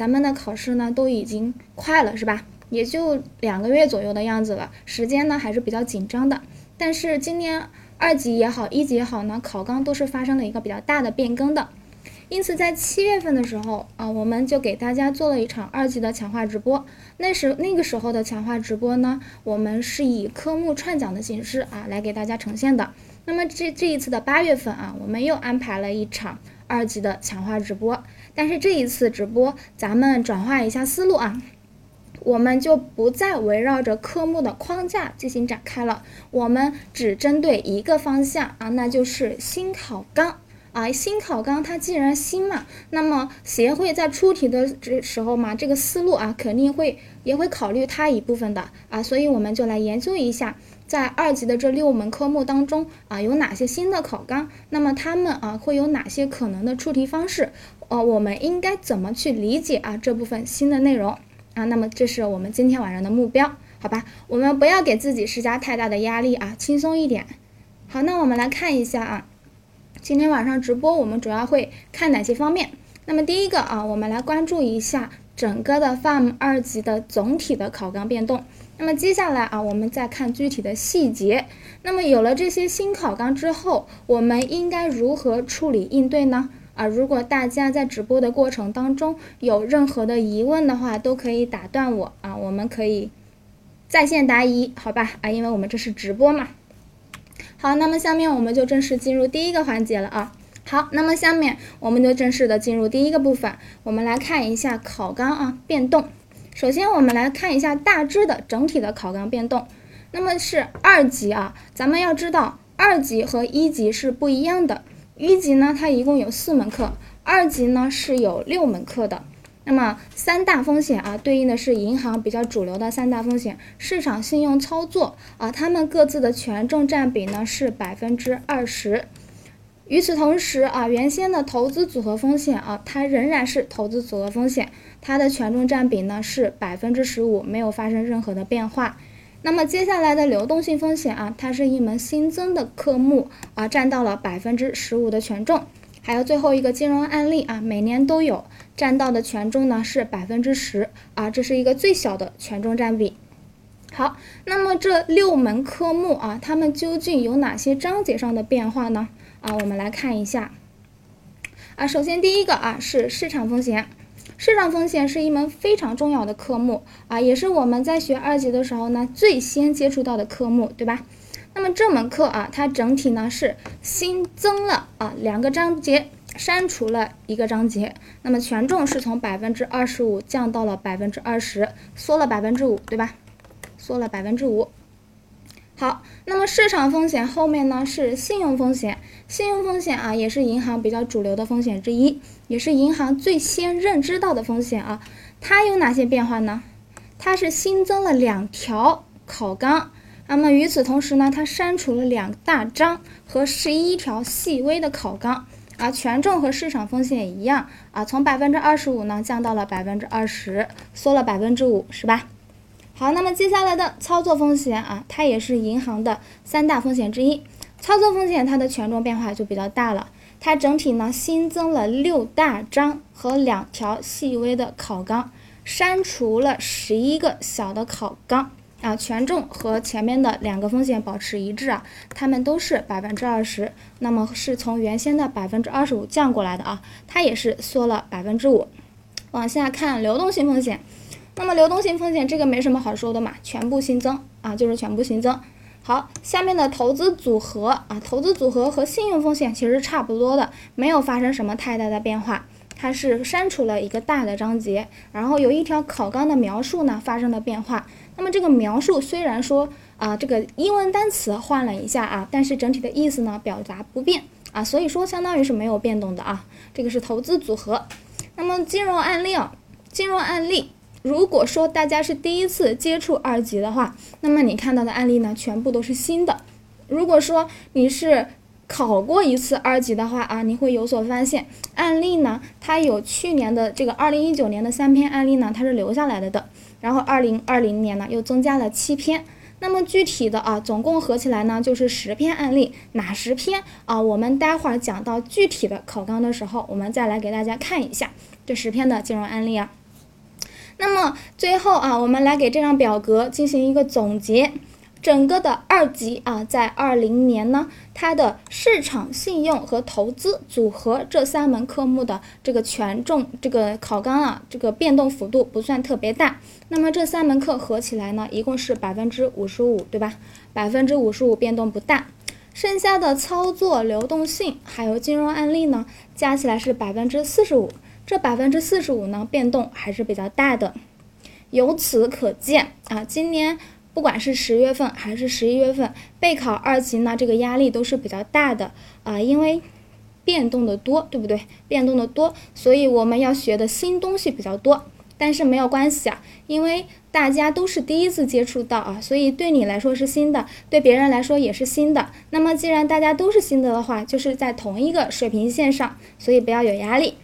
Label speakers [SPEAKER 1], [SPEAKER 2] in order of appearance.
[SPEAKER 1] 咱们的考试呢都已经快了，是吧？也就两个月左右的样子了，时间呢还是比较紧张的。但是今年二级也好，一级也好呢，考纲都是发生了一个比较大的变更的。因此，在七月份的时候啊，我们就给大家做了一场二级的强化直播。那时那个时候的强化直播呢，我们是以科目串讲的形式啊来给大家呈现的。那么这这一次的八月份啊，我们又安排了一场二级的强化直播。但是这一次直播，咱们转化一下思路啊，我们就不再围绕着科目的框架进行展开了，我们只针对一个方向啊，那就是新考纲。啊，新考纲它既然新嘛，那么协会在出题的这时候嘛，这个思路啊肯定会也会考虑它一部分的啊，所以我们就来研究一下，在二级的这六门科目当中啊，有哪些新的考纲，那么他们啊会有哪些可能的出题方式，呃，我们应该怎么去理解啊这部分新的内容啊？那么这是我们今天晚上的目标，好吧？我们不要给自己施加太大的压力啊，轻松一点。好，那我们来看一下啊。今天晚上直播，我们主要会看哪些方面？那么第一个啊，我们来关注一下整个的 FAM 二级的总体的考纲变动。那么接下来啊，我们再看具体的细节。那么有了这些新考纲之后，我们应该如何处理应对呢？啊，如果大家在直播的过程当中有任何的疑问的话，都可以打断我啊，我们可以在线答疑，好吧？啊，因为我们这是直播嘛。好，那么下面我们就正式进入第一个环节了啊。好，那么下面我们就正式的进入第一个部分，我们来看一下考纲啊变动。首先我们来看一下大致的整体的考纲变动。那么是二级啊，咱们要知道二级和一级是不一样的。一级呢，它一共有四门课，二级呢是有六门课的。那么三大风险啊，对应的是银行比较主流的三大风险，市场信用操作啊，它们各自的权重占比呢是百分之二十。与此同时啊，原先的投资组合风险啊，它仍然是投资组合风险，它的权重占比呢是百分之十五，没有发生任何的变化。那么接下来的流动性风险啊，它是一门新增的科目啊，占到了百分之十五的权重。还有最后一个金融案例啊，每年都有。占到的权重呢是百分之十啊，这是一个最小的权重占比。好，那么这六门科目啊，它们究竟有哪些章节上的变化呢？啊，我们来看一下。啊，首先第一个啊是市场风险，市场风险是一门非常重要的科目啊，也是我们在学二级的时候呢最先接触到的科目，对吧？那么这门课啊，它整体呢是新增了啊两个章节。删除了一个章节，那么权重是从百分之二十五降到了百分之二十，缩了百分之五，对吧？缩了百分之五。好，那么市场风险后面呢是信用风险，信用风险啊也是银行比较主流的风险之一，也是银行最先认知到的风险啊。它有哪些变化呢？它是新增了两条考纲，那么与此同时呢，它删除了两大章和十一条细微的考纲。啊，权重和市场风险一样啊，从百分之二十五呢降到了百分之二十，缩了百分之五，是吧？好，那么接下来的操作风险啊，它也是银行的三大风险之一。操作风险它的权重变化就比较大了，它整体呢新增了六大章和两条细微的考纲，删除了十一个小的考纲。啊，权重和前面的两个风险保持一致啊，它们都是百分之二十，那么是从原先的百分之二十五降过来的啊，它也是缩了百分之五。往下看流动性风险，那么流动性风险这个没什么好说的嘛，全部新增啊，就是全部新增。好，下面的投资组合啊，投资组合和信用风险其实差不多的，没有发生什么太大的变化，它是删除了一个大的章节，然后有一条考纲的描述呢发生了变化。那么这个描述虽然说啊，这个英文单词换了一下啊，但是整体的意思呢表达不变啊，所以说相当于是没有变动的啊。这个是投资组合。那么金融案例，金融案例，如果说大家是第一次接触二级的话，那么你看到的案例呢，全部都是新的。如果说你是考过一次二级的话啊，你会有所发现，案例呢，它有去年的这个二零一九年的三篇案例呢，它是留下来了的。然后二零二零年呢，又增加了七篇。那么具体的啊，总共合起来呢，就是十篇案例。哪十篇啊？我们待会儿讲到具体的考纲的时候，我们再来给大家看一下这十篇的金融案例啊。那么最后啊，我们来给这张表格进行一个总结。整个的二级啊，在二零年呢，它的市场信用和投资组合这三门科目的这个权重这个考纲啊，这个变动幅度不算特别大。那么这三门课合起来呢，一共是百分之五十五，对吧？百分之五十五变动不大。剩下的操作流动性还有金融案例呢，加起来是百分之四十五。这百分之四十五呢，变动还是比较大的。由此可见啊，今年。不管是十月份还是十一月份备考二级呢，这个压力都是比较大的啊，因为变动的多，对不对？变动的多，所以我们要学的新东西比较多。但是没有关系啊，因为大家都是第一次接触到啊，所以对你来说是新的，对别人来说也是新的。那么既然大家都是新的的话，就是在同一个水平线上，所以不要有压力。